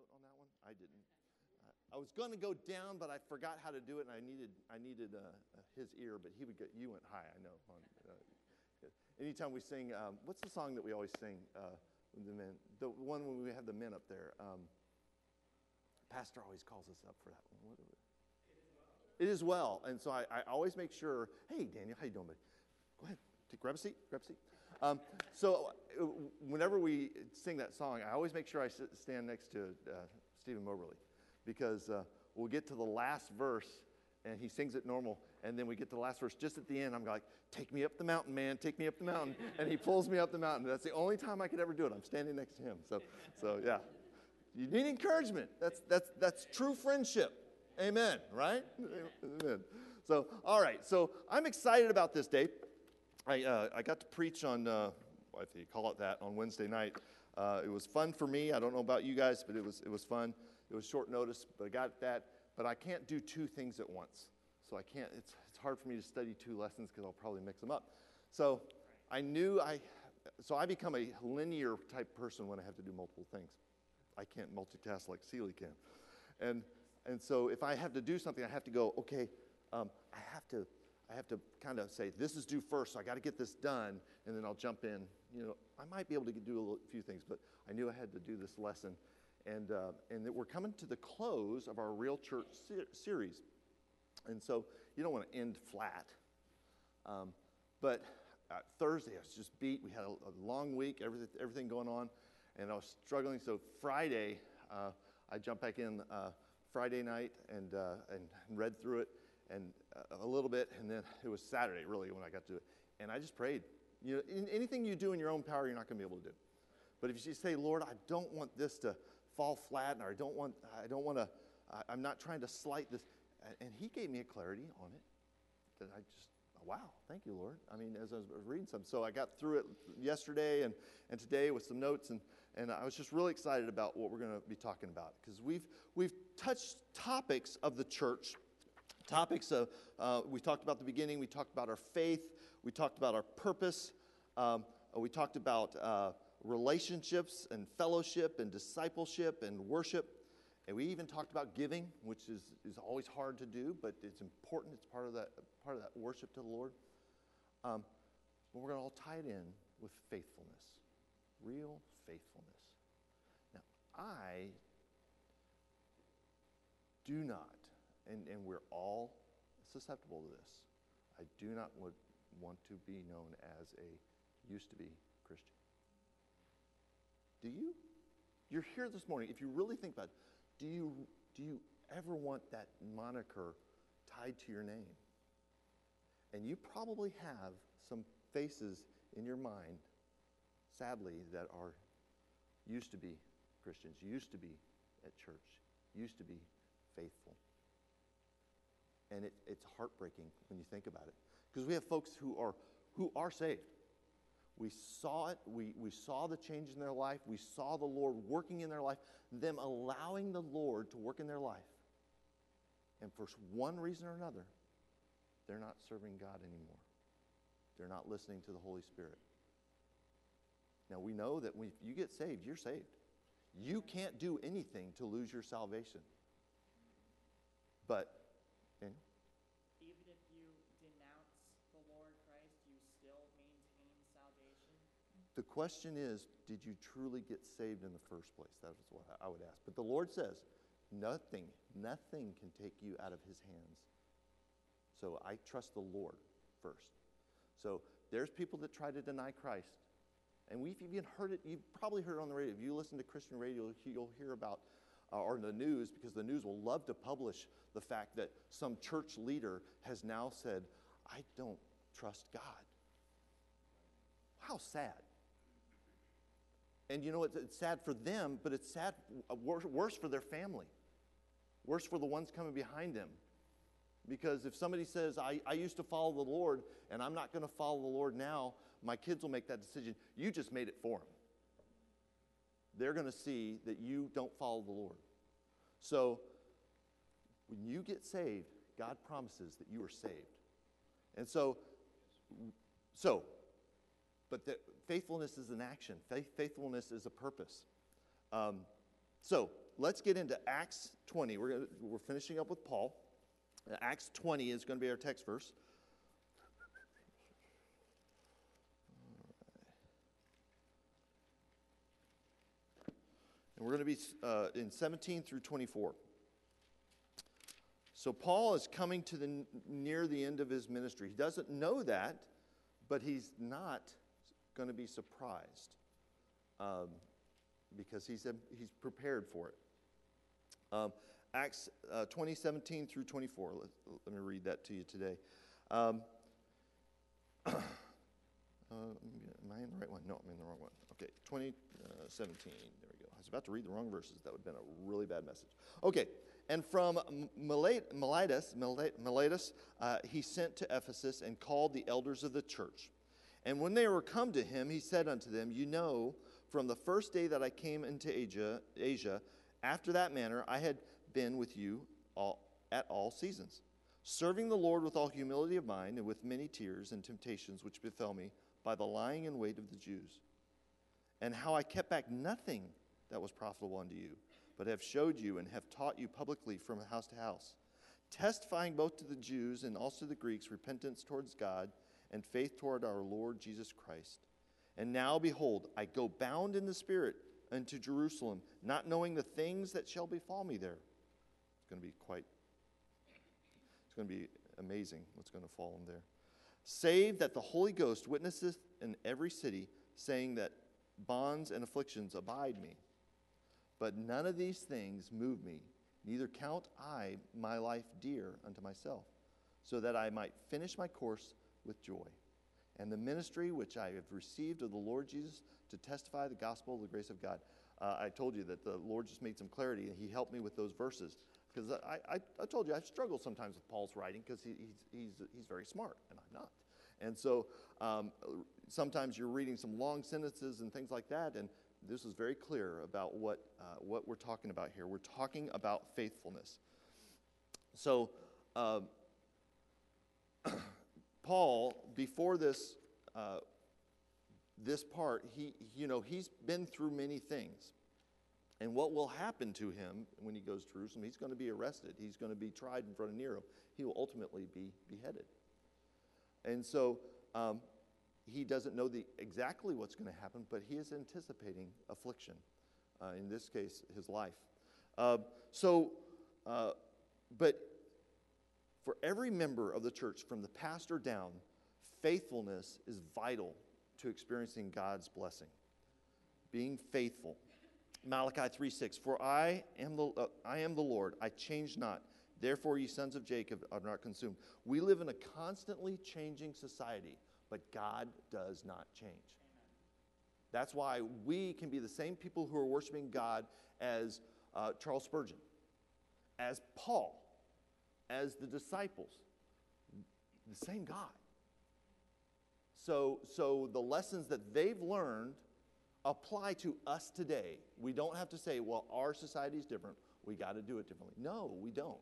note on that one? I didn't. I was going to go down, but I forgot how to do it, and I needed, I needed uh, his ear, but he would get, you went high, I know. On, uh, anytime we sing, um, what's the song that we always sing? Uh, the men, the one when we have the men up there. Um, Pastor always calls us up for that one. What, it is well. And so I, I, always make sure, hey, Daniel, how you doing, buddy? Go ahead, Take, grab a seat, grab a seat. Um, so uh, whenever we sing that song, I always make sure I stand next to uh, Stephen Moberly because uh, we'll get to the last verse and he sings it normal. And then we get to the last verse just at the end. I'm like, take me up the mountain, man, take me up the mountain. And he pulls me up the mountain. That's the only time I could ever do it. I'm standing next to him. So, so yeah. You need encouragement. That's, that's, that's true friendship. Amen, right? Amen. So, all right. So I'm excited about this day. I, uh, I got to preach on, uh, if you call it that, on Wednesday night. Uh, it was fun for me. I don't know about you guys, but it was, it was fun. It was short notice, but I got that. But I can't do two things at once. So I can't, it's, it's hard for me to study two lessons because I'll probably mix them up. So I knew I, so I become a linear type person when I have to do multiple things. I can't multitask like Seely can. And, and so if I have to do something, I have to go, okay, um, I have to, I have to kind of say, this is due first, so I got to get this done, and then I'll jump in. You know, I might be able to do a few things, but I knew I had to do this lesson and, uh, and that we're coming to the close of our Real Church ser- series. And so you don't want to end flat. Um, but uh, Thursday, I was just beat. We had a, a, long week, everything, everything going on, and I was struggling. So Friday, uh, I jumped back in uh, Friday night and, uh, and read through it and uh, a little bit, and then it was Saturday really when I got to it, and I just prayed. You know, in, anything you do in your own power, you're not going to be able to do. But if you say, Lord, I don't want this to fall flat, and I don't want, I don't want to, I'm not trying to slight this. And he gave me a clarity on it that I just, wow, thank you, Lord. I mean, as I was reading some, so I got through it yesterday and, and today with some notes, and, and I was just really excited about what we're going to be talking about because we've, we've touched topics of the church topics of uh, we talked about the beginning we talked about our faith we talked about our purpose um, we talked about uh, relationships and fellowship and discipleship and worship. And we even talked about giving, which is, is always hard to do, but it's important. It's part of that, part of that worship to the Lord. Um, but we're going to all tie it in with faithfulness, real faithfulness. Now, I do not, and, and we're all susceptible to this, I do not want to be known as a used to be Christian. Do you? You're here this morning. If you really think about it, do you, do you ever want that moniker tied to your name? And you probably have some faces in your mind, sadly, that are used to be Christians, used to be at church, used to be faithful. And it, it's heartbreaking when you think about it. Because we have folks who are, who are saved. We saw it. We, we saw the change in their life. We saw the Lord working in their life, them allowing the Lord to work in their life. And for one reason or another, they're not serving God anymore. They're not listening to the Holy Spirit. Now, we know that when you get saved, you're saved. You can't do anything to lose your salvation. But The question is, did you truly get saved in the first place? That is what I would ask. But the Lord says, nothing, nothing can take you out of his hands. So I trust the Lord first. So there's people that try to deny Christ. And we've even heard it, you've probably heard it on the radio. If you listen to Christian radio, you'll hear about, uh, or the news, because the news will love to publish the fact that some church leader has now said, I don't trust God. How sad. And you know, it's, it's sad for them, but it's sad, uh, worse, worse for their family, worse for the ones coming behind them. Because if somebody says, I, I used to follow the Lord and I'm not going to follow the Lord now, my kids will make that decision. You just made it for them. They're going to see that you don't follow the Lord. So when you get saved, God promises that you are saved. And so, so, but the, faithfulness is an action, Faith, faithfulness is a purpose. Um, so let's get into Acts 20. We're, gonna, we're finishing up with Paul. Acts 20 is going to be our text verse. And we're going to be uh, in 17 through 24. So Paul is coming to the near the end of his ministry. He doesn't know that, but he's not going to be surprised um, because he's, he's prepared for it. Um, Acts uh, 20, 17 through 24. Let, let, me read that to you today. Um, uh, am I in the right one? No, I'm in the wrong one. Okay, 20, uh, 17. There we go. I was about to read the wrong verses. That would have been a really bad message. Okay, and from Miletus, Miletus uh, he sent to Ephesus and called the elders of the church. And when they were come to him, he said unto them, You know, from the first day that I came into Asia, Asia after that manner, I had been with you all, at all seasons, serving the Lord with all humility of mind and with many tears and temptations which befell me by the lying in wait of the Jews, and how I kept back nothing that was profitable unto you but have showed you and have taught you publicly from house to house, testifying both to the Jews and also the Greeks repentance towards God and faith toward our Lord Jesus Christ. And now, behold, I go bound in the Spirit unto Jerusalem, not knowing the things that shall befall me there. It's going to be quite, it's going to be amazing what's going to fall in there. Save that the Holy Ghost witnesseth in every city, saying that bonds and afflictions abide me. But none of these things move me, neither count I my life dear unto myself, so that I might finish my course with joy. And the ministry which I have received of the Lord Jesus to testify the gospel of the grace of God. Uh, I told you that the Lord just made some clarity, and He helped me with those verses. Because I, I, I, told you I struggle sometimes with Paul's writing because he, he's, he's, he's very smart, and I'm not. And so um, sometimes you're reading some long sentences and things like that, and this is very clear about what, uh, what we're talking about here. We're talking about faithfulness. So, uh, Paul, before this, uh, this part, he, you know, he's been through many things. And what will happen to him when he goes to Jerusalem? He's going to be arrested. He's going to be tried in front of Nero. He will ultimately be beheaded. And so um, he doesn't know the, exactly what's going to happen, but he is anticipating affliction. Uh, in this case, his life. Uh, so, uh, but for every member of the church, from the pastor down, faithfulness is vital to experiencing God's blessing. Being faithful. Malachi 3 6, For I am, the, uh, I am the Lord, I change not. Therefore, ye sons of Jacob are not consumed. We live in a constantly changing society but God does not change. That's why we can be the same people who are worshiping God as uh, Charles Spurgeon, as Paul, as the disciples, the same God. So, so the lessons that they've learned apply to us today. We don't have to say, well, our society is different. We got to do it differently. No, we don't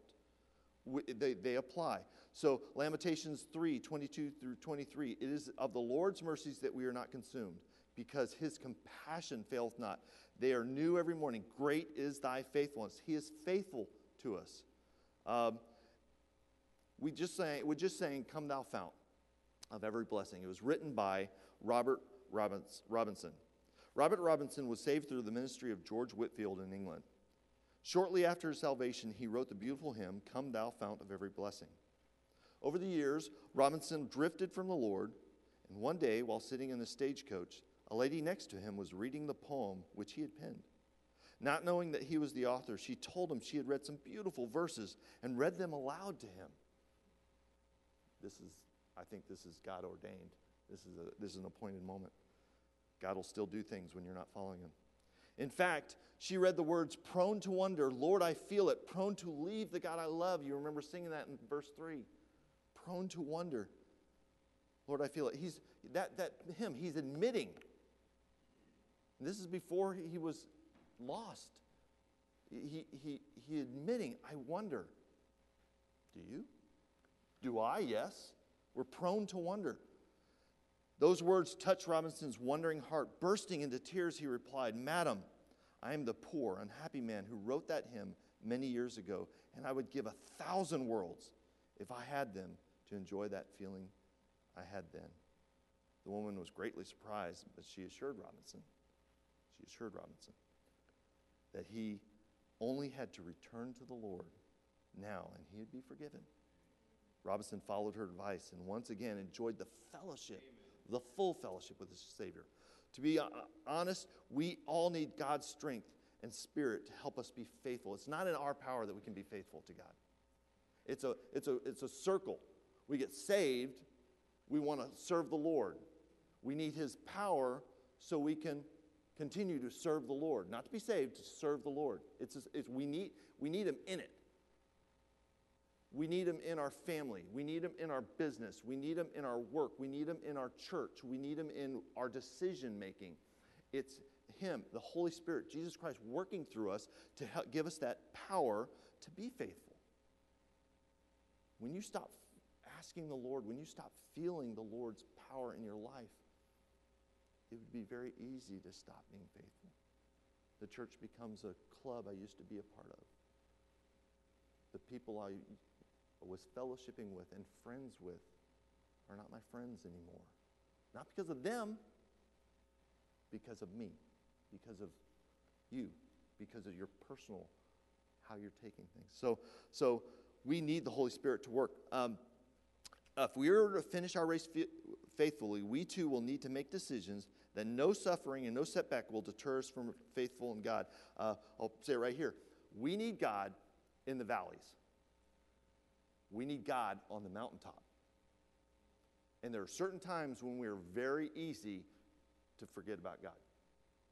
they, they apply. So, Lamentations 3 22 through 23 it is of the Lord's mercies that we are not consumed, because his compassion faileth not. They are new every morning. Great is thy faithfulness. He is faithful to us. Um, we just saying, we're just saying, Come thou fount of every blessing. It was written by Robert Robinson. Robert Robinson was saved through the ministry of George Whitefield in England. Shortly after his salvation, he wrote the beautiful hymn, Come Thou Fount of Every Blessing. Over the years, Robinson drifted from the Lord, and one day, while sitting in the stagecoach, a lady next to him was reading the poem which he had penned. Not knowing that he was the author, she told him she had read some beautiful verses and read them aloud to him. This is, I think this is God ordained. This is, a, this is an appointed moment. God will still do things when you're not following him. In fact, she read the words, prone to wonder, Lord, I feel it, prone to leave the God I love. You remember singing that in verse 3. Prone to wonder. Lord, I feel it. He's that that him, he's admitting. This is before he was lost. He, he, he admitting, I wonder. Do you? Do I? Yes. We're prone to wonder. Those words touched Robinson's wondering heart. Bursting into tears, he replied, Madam, I am the poor, unhappy man who wrote that hymn many years ago, and I would give a thousand worlds if I had them to enjoy that feeling I had then. The woman was greatly surprised, but she assured Robinson, she assured Robinson that he only had to return to the Lord now and he would be forgiven. Robinson followed her advice and once again enjoyed the fellowship, the full fellowship with his Savior. To be uh, honest, we all need God's strength and spirit to help us be faithful. It's not in our power that we can be faithful to God. It's a, it's a, it's a circle. We get saved, we want to serve the Lord. We need His power so we can continue to serve the Lord. Not to be saved, to serve the Lord. It's, it's, we, need, we need Him in it. We need Him in our family. We need Him in our business. We need Him in our work. We need Him in our church. We need Him in our decision making. It's Him, the Holy Spirit, Jesus Christ, working through us to help give us that power to be faithful. When you stop asking the Lord, when you stop feeling the Lord's power in your life, it would be very easy to stop being faithful. The church becomes a club I used to be a part of. The people I was fellowshipping with and friends with are not my friends anymore. Not because of them, because of me, because of you, because of your personal, how you're taking things. So, so we need the Holy Spirit to work. Um, if we are to finish our race faithfully, we too will need to make decisions that no suffering and no setback will deter us from faithful in God. Uh, I'll say it right here. We need God in the valleys. We need God on the mountaintop. And there are certain times when we're very easy to forget about God.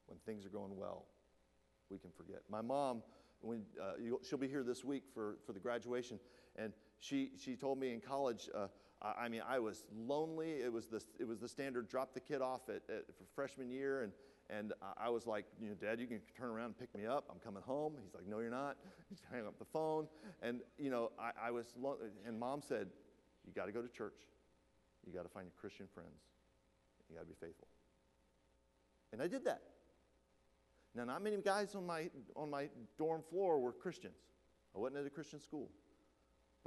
When things are going well, we can forget. My mom, when uh, she'll be here this week for, for the graduation, and she, she told me in college, uh, I, mean, I was lonely. It was the, it was the standard drop the kid off at, at for freshman year, and and I was like, you know, Dad, you can turn around and pick me up. I'm coming home. He's like, No, you're not. He's hang up the phone. And, you know, I, I was, lo- and mom said, You got to go to church. You got to find your Christian friends. You got to be faithful. And I did that. Now, not many guys on my, on my dorm floor were Christians. I wasn't at a Christian school.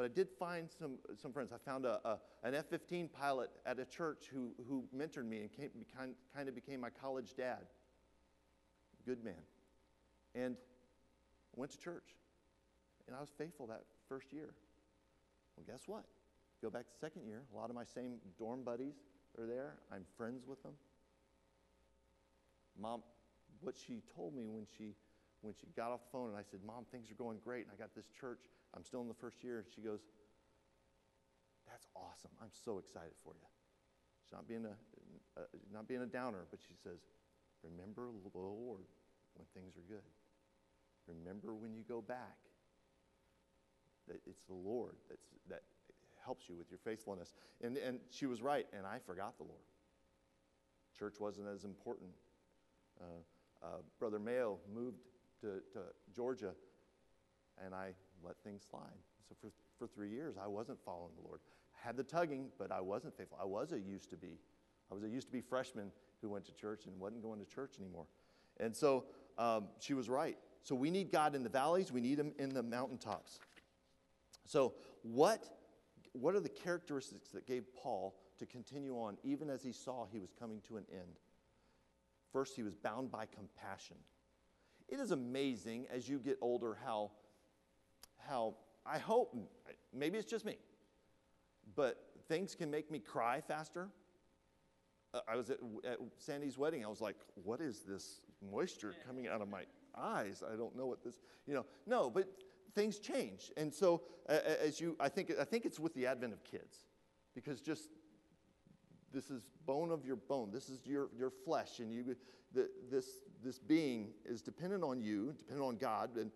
But I did find some, some friends. I found a, a an F 15 pilot at a church who, who mentored me and came, kind, kind of became my college dad. Good man. And went to church. And I was faithful that first year. Well, guess what? Go back to second year. A lot of my same dorm buddies are there. I'm friends with them. Mom, what she told me when she when she got off the phone and I said, Mom, things are going great, and I got this church I'm still in the first year. And She goes, That's awesome. I'm so excited for you. She's not being a, uh, not being a downer, but she says, Remember the Lord when things are good. Remember when you go back that it's the Lord that's, that helps you with your faithfulness. And, and she was right, and I forgot the Lord. Church wasn't as important. Uh, uh, Brother Mayo moved to, to Georgia, and I let things slide. So for, for three years, I wasn't following the Lord. I had the tugging, but I wasn't faithful. I was a used to be. I was a used to be freshman who went to church and wasn't going to church anymore. And so um, she was right. So we need God in the valleys, we need Him in the mountaintops. So, what, what are the characteristics that gave Paul to continue on even as he saw he was coming to an end? First, he was bound by compassion. It is amazing as you get older how how I hope, maybe it's just me, but things can make me cry faster. Uh, I was at, at, Sandy's wedding. I was like, what is this moisture coming out of my eyes? I don't know what this, you know. No, but things change. And so, uh, as you, I think, I think it's with the advent of kids, because just this is bone of your bone. This is your, your flesh, and you, the, this, this being is dependent on you, dependent on God, and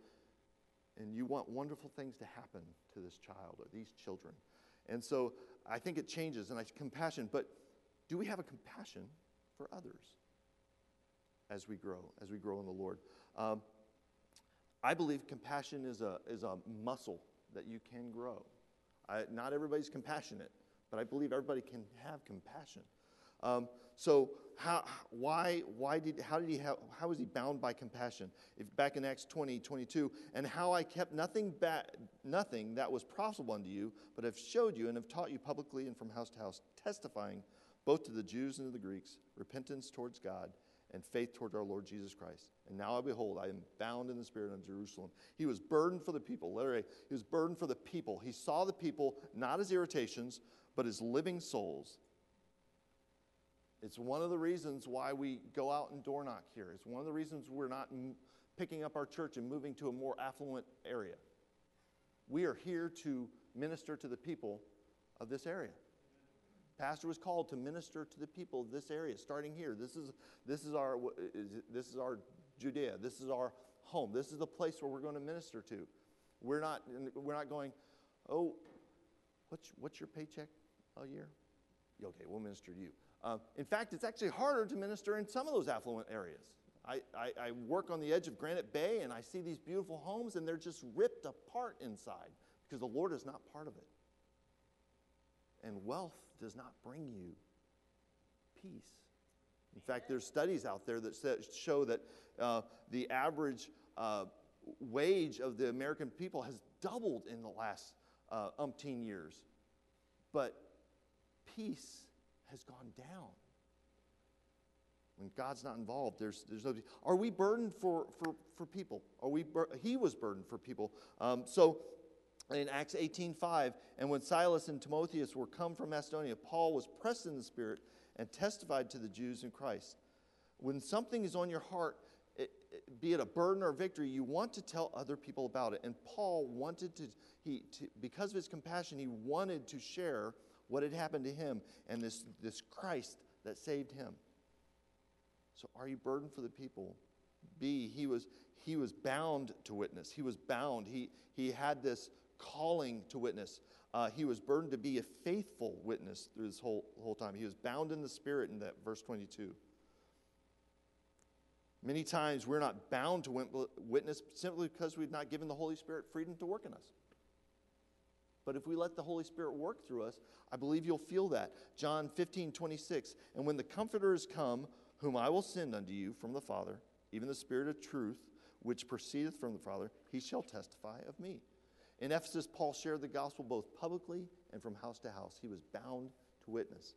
and you want wonderful things to happen to this child or these children. And so I think it changes, and I compassion. But do we have a compassion for others as we grow, as we grow in the Lord? Um, I believe compassion is a, is a muscle that you can grow. I, not everybody's compassionate, but I believe everybody can have compassion. Um, so how, why, why did, how did he have, how was he bound by compassion? If back in Acts 20, 22, and how I kept nothing, ba- nothing that was profitable unto you, but have showed you and have taught you publicly and from house to house, testifying both to the Jews and to the Greeks, repentance towards God and faith toward our Lord Jesus Christ. And now I behold, I am bound in the Spirit of Jerusalem. He was burdened for the people. Literally, he was burdened for the people. He saw the people not as irritations, but as living souls it's one of the reasons why we go out and door knock here. It's one of the reasons we're not m- picking up our church and moving to a more affluent area. We are here to minister to the people of this area. Pastor was called to minister to the people of this area, starting here. This is, this is, our, this is our Judea. This is our home. This is the place where we're going to minister to. We're not, we're not going, oh, what's, what's your paycheck a year? Okay, we'll minister to you. Uh, in fact, it's actually harder to minister in some of those affluent areas. I, I, I, work on the edge of Granite Bay and I see these beautiful homes and they're just ripped apart inside because the Lord is not part of it. And wealth does not bring you peace. In fact, there's studies out there that show that uh, the average uh, wage of the American people has doubled in the last uh, umpteen years. But peace has gone down. When God's not involved, there's, there's no. Are we burdened for, for, for people? Are we? Bur- he was burdened for people. Um, so in Acts 18:5, and when Silas and Timotheus were come from Macedonia, Paul was pressed in the Spirit and testified to the Jews in Christ. When something is on your heart, it, it, be it a burden or victory, you want to tell other people about it. And Paul wanted to, he, to, because of his compassion, he wanted to share what had happened to him and this, this Christ that saved him. So, are you burdened for the people? B, he was, he was bound to witness. He was bound. He, he had this calling to witness. Uh, he was burdened to be a faithful witness through this whole, whole time. He was bound in the Spirit in that verse 22. Many times we're not bound to witness simply because we've not given the Holy Spirit freedom to work in us. But if we let the Holy Spirit work through us, I believe you'll feel that. John 15, 26. And when the Comforter is come, whom I will send unto you from the Father, even the Spirit of truth, which proceedeth from the Father, he shall testify of me. In Ephesus, Paul shared the gospel both publicly and from house to house. He was bound to witness.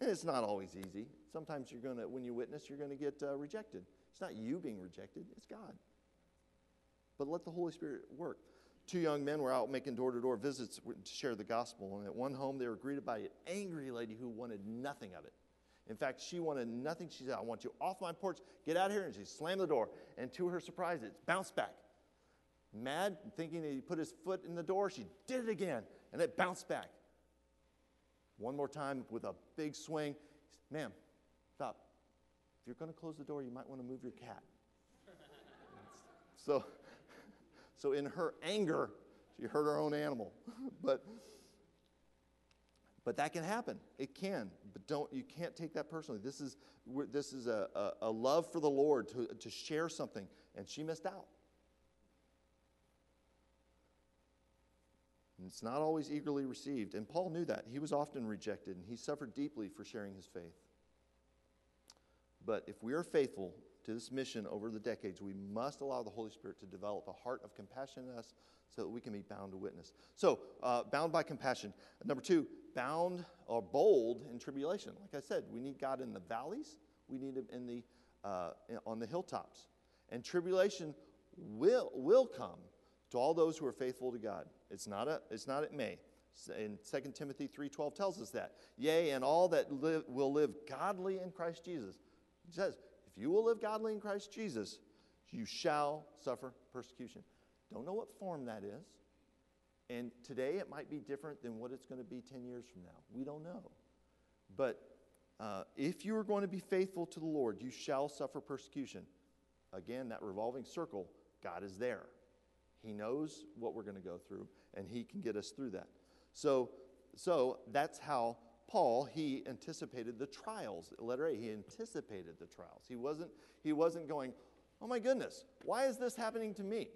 And it's not always easy. Sometimes you're going to, when you witness, you're going to get uh, rejected. It's not you being rejected, it's God. But let the Holy Spirit work. Two young men were out making door to door visits to share the gospel. And at one home, they were greeted by an angry lady who wanted nothing of it. In fact, she wanted nothing. She said, I want you off my porch. Get out of here. And she slammed the door. And to her surprise, it bounced back. Mad, thinking that he put his foot in the door, she did it again. And it bounced back. One more time with a big swing. Ma'am, stop. If you're going to close the door, you might want to move your cat. so so in her anger, she hurt her own animal. but but that can happen. It can. But don't you can't take that personally. This is this is a, a, a love for the Lord to, to share something, and she missed out. And it's not always eagerly received. And Paul knew that. He was often rejected, and he suffered deeply for sharing his faith. But if we are faithful to this mission over the decades, we must allow the Holy Spirit to develop a heart of compassion in us so that we can be bound to witness. So, uh, bound by compassion. Number two, bound or bold in tribulation. Like I said, we need God in the valleys, we need Him in the, uh, on the hilltops. And tribulation will, will come to all those who are faithful to God. It's not, a, it's not it may. In 2 Timothy 3.12 tells us that. Yea, and all that live, will live godly in Christ Jesus. It says, if you will live godly in Christ Jesus, you shall suffer persecution. Don't know what form that is. And today it might be different than what it's going to be 10 years from now. We don't know. But uh, if you are going to be faithful to the Lord, you shall suffer persecution. Again, that revolving circle, God is there. He knows what we're going to go through, and He can get us through that. So, so that's how Paul, he anticipated the trials. Letter A, he anticipated the trials. He wasn't, he wasn't going, oh my goodness, why is this happening to me?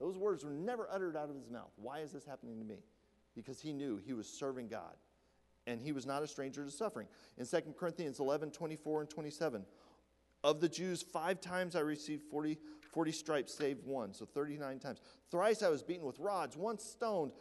Those words were never uttered out of his mouth. Why is this happening to me? Because he knew he was serving God. and he was not a stranger to suffering. In 2 Corinthians 11 24 and 27, of the Jews, five times I received 40, 40 stripes, save one, so 39 times. Thrice I was beaten with rods, once stoned,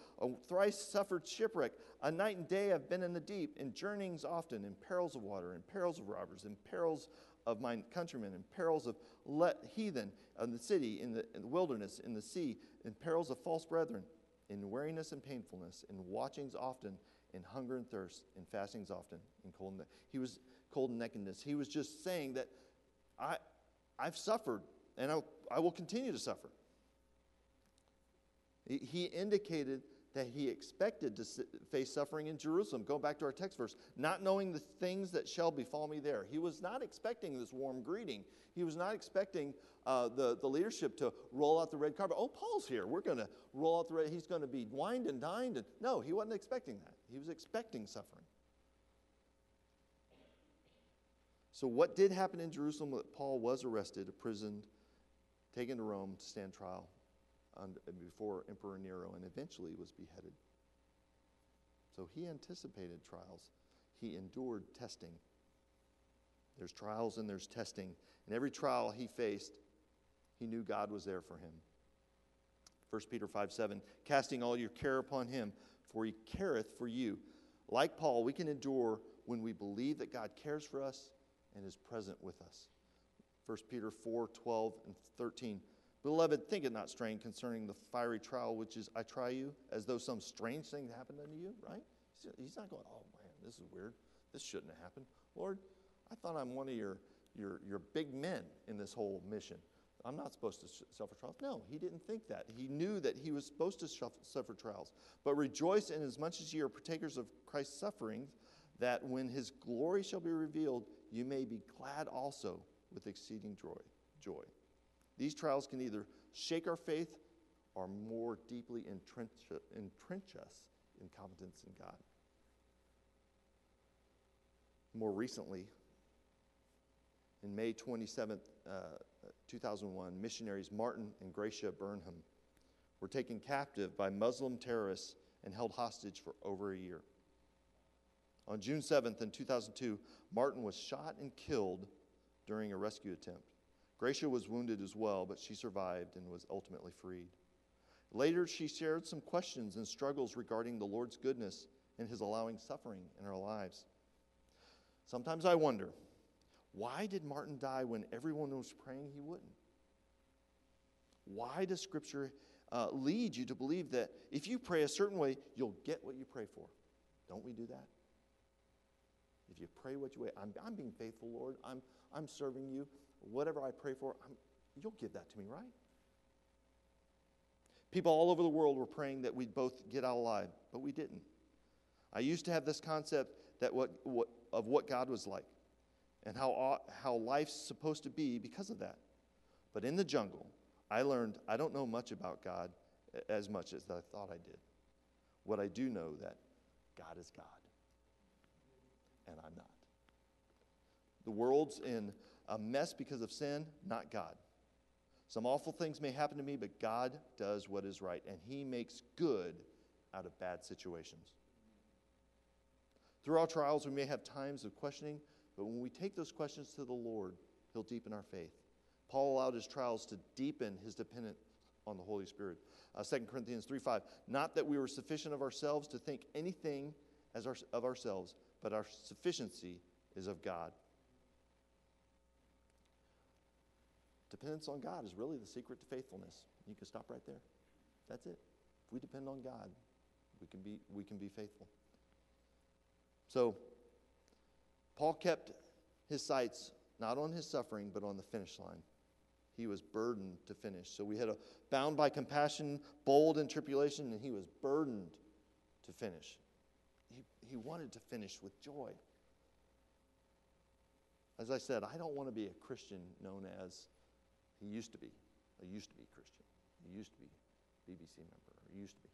thrice suffered shipwreck. A night and day I've been in the deep, in journeyings often, in perils of water, in perils of robbers, in perils of my countrymen, in perils of let heathen, in the city, in the, in the wilderness, in the sea, in perils of false brethren, in weariness and painfulness, in watchings often, in hunger and thirst, in fastings often, in cold and he was cold and nakedness. He was just saying that I, I've suffered and I, I will continue to suffer. He indicated that he expected to face suffering in Jerusalem. Go back to our text verse. Not knowing the things that shall befall me there. He was not expecting this warm greeting. He was not expecting uh, the, the leadership to roll out the red carpet. Oh, Paul's here. We're going to roll out the red. He's going to be wined and dined. And, no, he wasn't expecting that. He was expecting suffering. So, what did happen in Jerusalem? That Paul was arrested, imprisoned, taken to Rome to stand trial before Emperor Nero, and eventually was beheaded. So, he anticipated trials, he endured testing. There's trials and there's testing. And every trial he faced, he knew God was there for him. 1 Peter 5 7, casting all your care upon him, for he careth for you. Like Paul, we can endure when we believe that God cares for us and is present with us. 1 Peter 4 12 and 13. Beloved, think it not strange concerning the fiery trial which is I try you, as though some strange thing happened unto you, right? He's not going, oh man, this is weird. This shouldn't have happened. Lord, I thought I'm one of your, your, your big men in this whole mission. I'm not supposed to suffer trials. No, he didn't think that. He knew that he was supposed to suffer trials. But rejoice in as much as ye are partakers of Christ's sufferings, that when his glory shall be revealed, you may be glad also with exceeding joy. These trials can either shake our faith or more deeply entrench, entrench us in confidence in God. More recently, in May 27th, uh, 2001, missionaries Martin and Gracia Burnham were taken captive by Muslim terrorists and held hostage for over a year. On June 7th, in 2002, Martin was shot and killed during a rescue attempt. Gracia was wounded as well, but she survived and was ultimately freed. Later, she shared some questions and struggles regarding the Lord's goodness and his allowing suffering in our lives. Sometimes I wonder why did Martin die when everyone was praying he wouldn't? Why does Scripture uh, lead you to believe that if you pray a certain way, you'll get what you pray for? Don't we do that? If you pray what you wait, I'm, I'm being faithful, Lord. I'm, I'm serving you. Whatever I pray for, I'm, you'll give that to me, right? People all over the world were praying that we'd both get out alive, but we didn't. I used to have this concept that what, what, of what God was like and how, how life's supposed to be because of that. But in the jungle, I learned I don't know much about God as much as I thought I did. What I do know that God is God, and I'm not. The world's in a mess because of sin, not God. Some awful things may happen to me, but God does what is right, and He makes good out of bad situations. Through our trials, we may have times of questioning, but when we take those questions to the Lord, He'll deepen our faith. Paul allowed his trials to deepen his dependence on the Holy Spirit. Uh, 2 Corinthians 3 5. Not that we were sufficient of ourselves to think anything as our, of ourselves, but our sufficiency is of God. Dependence on God is really the secret to faithfulness. You can stop right there. That's it. If we depend on God, we can be, we can be faithful. So, Paul kept his sights not on his suffering, but on the finish line. He was burdened to finish. So we had a bound by compassion, bold in tribulation, and he was burdened to finish. He, wanted to finish with joy. As I said, I don't want to be a Christian known as he used to be. I used to be Christian. He used to be BBC member. He used to be.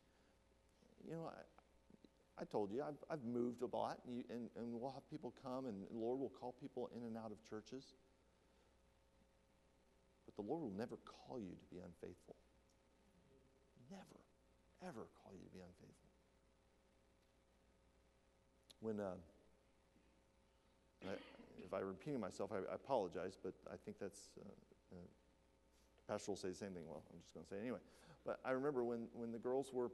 You know, I, I told you, I've, I've moved a lot, and, you, and, and we'll have people come, and the Lord will call people in and out of churches. But the Lord will never call you to be unfaithful. Never, ever call you to be unfaithful. When, uh, I, if I'm repeating myself, I, I, apologize, but I think that's, uh, uh, Pastor will say the same thing. Well, I'm just going to say it anyway. But I remember when, when the girls were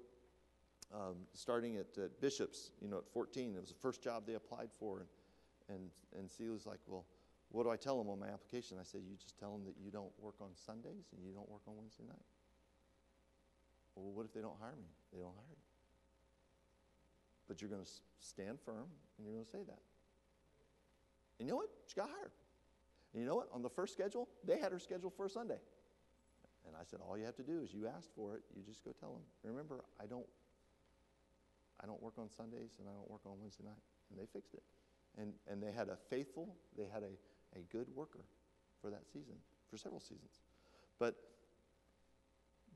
um, starting at, at, Bishop's, you know, at 14, it was the first job they applied for. And, and, and Celia's like, well, what do I tell them on my application? I said, you just tell them that you don't work on Sundays and you don't work on Wednesday night. Well, what if they don't hire me? They don't hire you. But you're going to stand firm and you're going to say that. And you know what? She got hired. And you know what? On the first schedule, they had her scheduled for Sunday. And I said, all you have to do is you asked for it, you just go tell them. Remember, I don't I don't work on Sundays and I don't work on Wednesday night. And they fixed it. And, and they had a faithful, they had a, a good worker for that season, for several seasons. But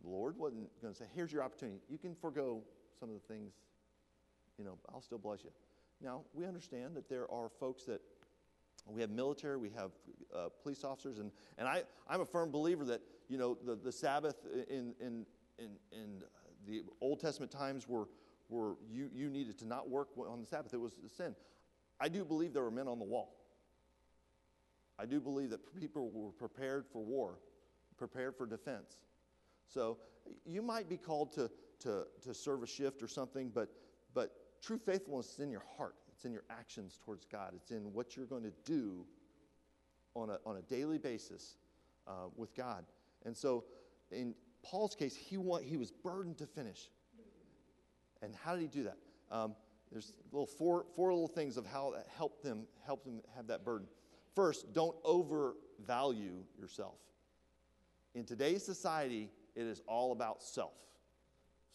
the Lord wasn't going to say, here's your opportunity. You can forego some of the things, you know, I'll still bless you. Now, we understand that there are folks that we have military, we have uh, police officers, and, and I, I'm a firm believer that, you know, the, the Sabbath in, in, in, in the Old Testament times were, were you, you needed to not work on the Sabbath. It was a sin. I do believe there were men on the wall. I do believe that people were prepared for war, prepared for defense. So you might be called to, to, to serve a shift or something, but, but true faithfulness is in your heart. It's in your actions towards God. It's in what you're going to do on a, on a daily basis uh, with God. And so in Paul's case, he, want, he was burdened to finish. And how did he do that? Um, there's little four, four little things of how that helped them, help them have that burden. First, don't overvalue yourself. In today's society, it is all about self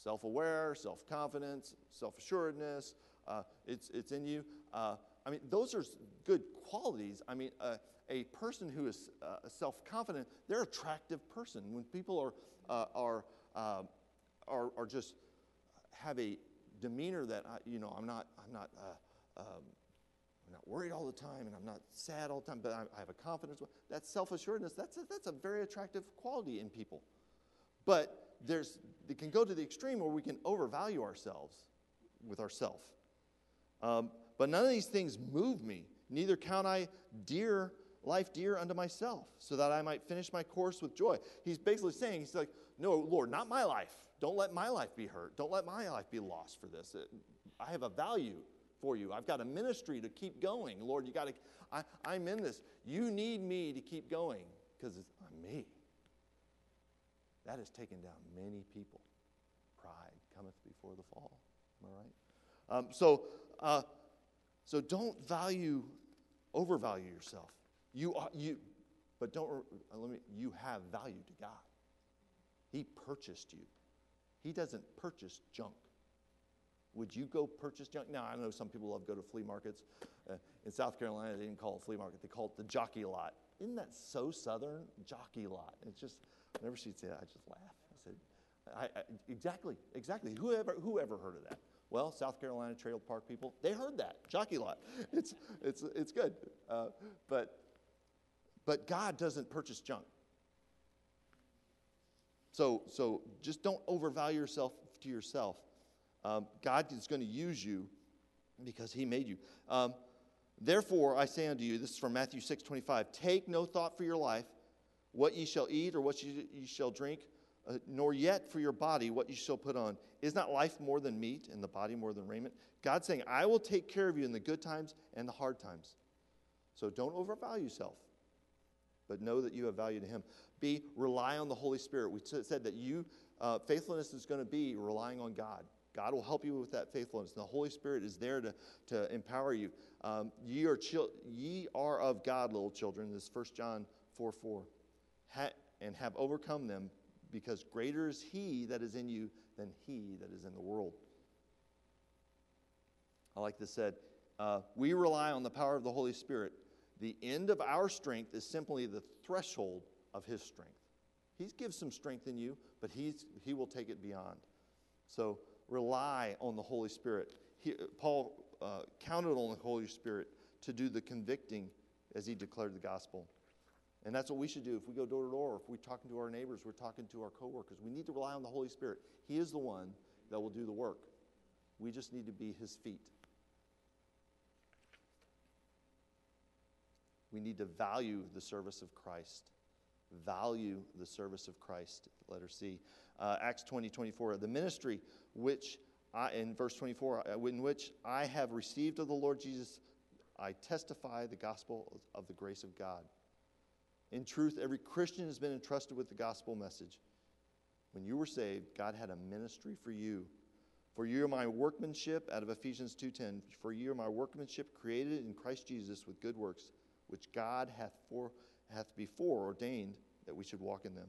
self aware, self confidence, self assuredness. Uh, it's, it's in you. Uh, I mean, those are good qualities. I mean, uh, a person who is uh, self confident, they're an attractive person. When people are, uh, are, uh, are, are just have a demeanor that I, you know I'm not I'm not um, I'm not worried all the time and I'm not sad all the time, but I, I have a confidence. That self assuredness that's that's a very attractive quality in people. But there's it can go to the extreme where we can overvalue ourselves with ourself. Um, but none of these things move me. Neither count I dear life dear unto myself, so that I might finish my course with joy. He's basically saying, he's like, no, Lord, not my life. Don't let my life be hurt. Don't let my life be lost for this. I have a value for you. I've got a ministry to keep going. Lord, you got to, I'm in this. You need me to keep going because I'm me. That has taken down many people. Pride cometh before the fall. Am I right? Um, so, uh, so don't value, overvalue yourself. You are you, but don't uh, let me. You have value to God. He purchased you. He doesn't purchase junk. Would you go purchase junk? Now, I know some people love go to flea markets. Uh, in South Carolina, they didn't call it flea market, they call it the jockey lot. Isn't that so southern? Jockey lot. It's just, whenever she'd say that, I just laugh. I said, I, I, exactly, exactly. Whoever, whoever heard of that? Well, South Carolina Trail Park people, they heard that. Jockey lot. It's, it's, it's good. Uh, but, but God doesn't purchase junk. So, so just don't overvalue yourself to yourself. Um, God is going to use you because He made you. Um, Therefore, I say unto you, this is from Matthew 6 25, take no thought for your life, what ye shall eat or what ye, ye shall drink, uh, nor yet for your body what ye shall put on. Is not life more than meat and the body more than raiment? God's saying, I will take care of you in the good times and the hard times. So don't overvalue yourself, but know that you have value to Him. B, rely on the Holy Spirit. We t- said that you, uh, faithfulness is going to be relying on God. God will help you with that faithfulness. And The Holy Spirit is there to, to empower you. Um, ye, are chil- ye are of God, little children. This is 1 John 4 4. Ha- and have overcome them, because greater is He that is in you than He that is in the world. I like this said. Uh, we rely on the power of the Holy Spirit. The end of our strength is simply the threshold of his strength. He gives some strength in you, but he's, he will take it beyond. So rely on the Holy Spirit. He, Paul uh, counted on the Holy Spirit to do the convicting as he declared the gospel. And that's what we should do. If we go door to door, if we're talking to our neighbors, we're talking to our coworkers, we need to rely on the Holy Spirit. He is the one that will do the work. We just need to be His feet. We need to value the service of Christ. Value the service of Christ. Letter C. Uh, Acts 20 24. The ministry which I, in verse 24, uh, in which I have received of the Lord Jesus, I testify the gospel of the grace of God. In truth, every Christian has been entrusted with the gospel message. When you were saved, God had a ministry for you. For you are my workmanship, out of Ephesians 2.10, for you are my workmanship created in Christ Jesus with good works, which God hath, for, hath before ordained that we should walk in them.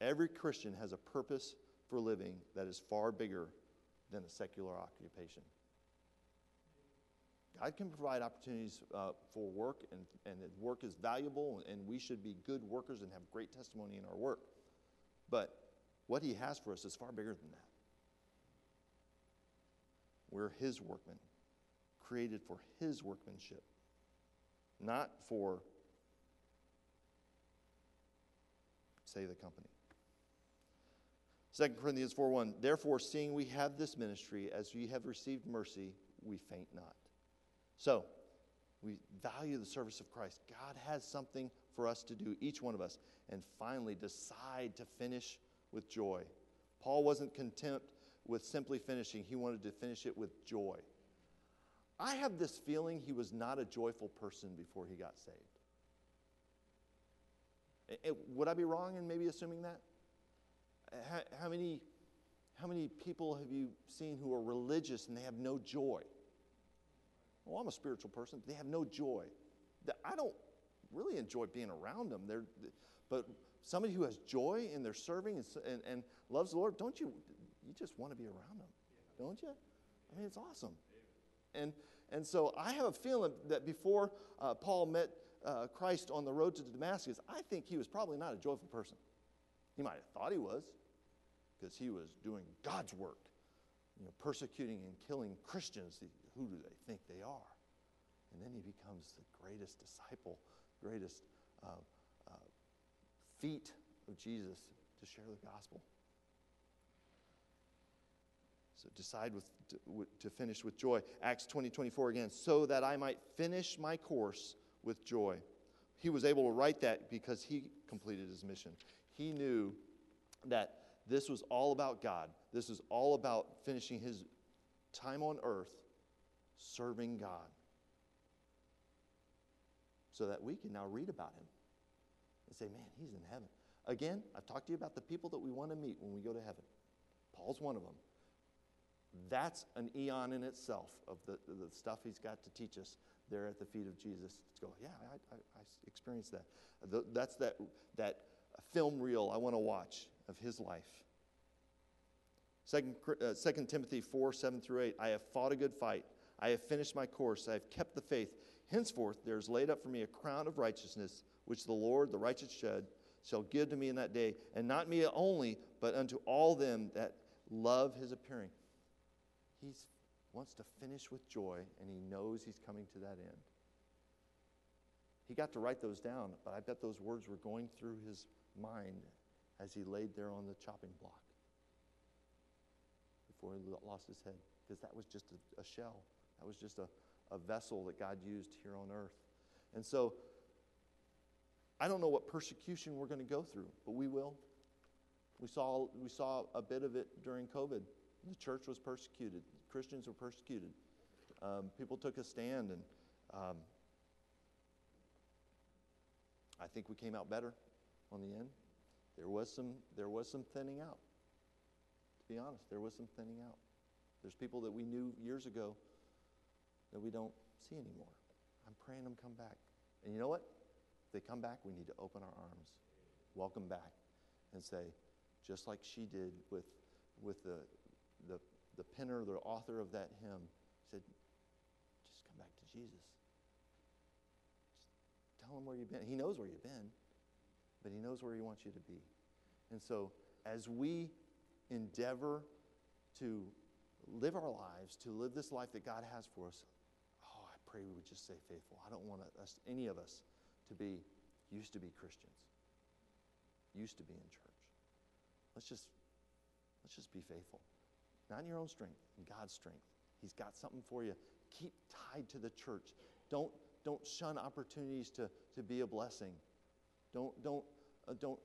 Every Christian has a purpose for living that is far bigger than a secular occupation. God can provide opportunities uh, for work, and, and work is valuable, and we should be good workers and have great testimony in our work. But what He has for us is far bigger than that. We're His workmen, created for His workmanship, not for, say, the company. 2 Corinthians 4 1. Therefore, seeing we have this ministry, as we have received mercy, we faint not. So, we value the service of Christ. God has something for us to do, each one of us. And finally, decide to finish with joy. Paul wasn't content with simply finishing, he wanted to finish it with joy. I have this feeling he was not a joyful person before he got saved. It, would I be wrong in maybe assuming that? How, how, many, how many people have you seen who are religious and they have no joy? Well, I'm a spiritual person, they have no joy. I don't really enjoy being around them. They're, but somebody who has joy in their serving and, and, and loves the Lord, don't you? You just want to be around them, don't you? I mean, it's awesome. And, and so I have a feeling that before uh, Paul met uh, Christ on the road to Damascus, I think he was probably not a joyful person. He might have thought he was because he was doing God's work, you know, persecuting and killing Christians. Who do they think they are? And then he becomes the greatest disciple, greatest uh, uh, feat of Jesus to share the gospel. So decide with, to, to finish with joy. Acts 20, 24 again. So that I might finish my course with joy. He was able to write that because he completed his mission. He knew that this was all about God. This is all about finishing his time on earth serving God. So that we can now read about him and say, man, he's in heaven. Again, I've talked to you about the people that we want to meet when we go to heaven. Paul's one of them. That's an eon in itself of the, the stuff he's got to teach us there at the feet of Jesus. To go, yeah, I, I, I experienced that. The, that's that, that film reel I want to watch of his life. Second, uh, 2 Timothy 4 7 through 8. I have fought a good fight. I have finished my course. I have kept the faith. Henceforth, there is laid up for me a crown of righteousness, which the Lord, the righteous judge, shall give to me in that day, and not me only, but unto all them that love his appearing. He wants to finish with joy, and he knows he's coming to that end. He got to write those down, but I bet those words were going through his mind as he laid there on the chopping block before he lost his head, because that was just a, a shell. That was just a, a vessel that God used here on earth. And so, I don't know what persecution we're going to go through, but we will. We saw, we saw a bit of it during COVID. The church was persecuted, Christians were persecuted. Um, people took a stand, and um, I think we came out better on the end. There was some, there was some thinning out To be honest, there was some thinning out. There's people that we knew years ago that we don't see anymore. I'm praying them come back. And you know what? If they come back, we need to open our arms, welcome back, and say, just like she did with, with the, the, the penner, the author of that hymn, said, just come back to Jesus. Just tell him where you've been. He knows where you've been, but he knows where he wants you to be. And so as we endeavor to live our lives, to live this life that God has for us, pray we would just stay faithful. I don't want us, any of us to be used to be Christians, used to be in church. Let's just, let's just be faithful. Not in your own strength, in God's strength. He's got something for you. Keep tied to the church. Don't, don't shun opportunities to, to be a blessing. Don't, don't, uh, don't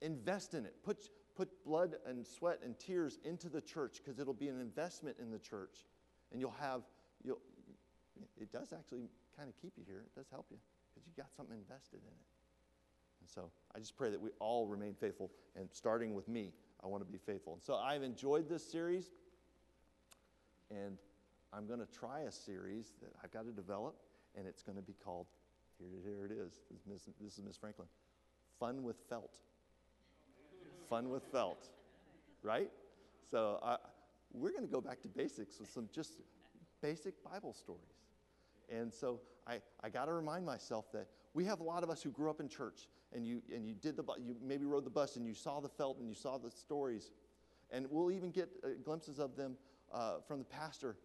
invest in it. Put, put blood and sweat and tears into the church because it'll be an investment in the church. And you'll have, you'll, it does actually kind of keep you here. It does help you because you got something invested in it. And so I just pray that we all remain faithful. And starting with me, I want to be faithful. And so I've enjoyed this series. And I'm going to try a series that I've got to develop. And it's going to be called, here, here it is. This is Miss, Franklin. Fun with felt. Fun with felt. Right? So I, we're going to go back to basics with some just basic Bible stories. And so I, I got to remind myself that we have a lot of us who grew up in church and you, and you did the, you maybe rode the bus and you saw the felt and you saw the stories. And we'll even get uh, glimpses of them uh, from the pastor.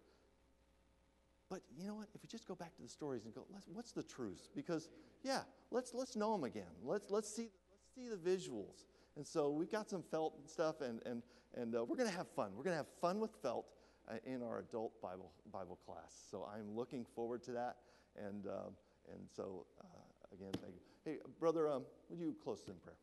But you know what? If we just go back to the stories and go, what's the truth? Because yeah, let's let's know them again. Let's let's see let's see the visuals. And so we've got some felt and stuff, and and and uh, we're going to have fun. We're going to have fun with felt in our adult Bible Bible class. So I'm looking forward to that. And um, and so uh, again, thank you. Hey, brother, um, would you close in prayer?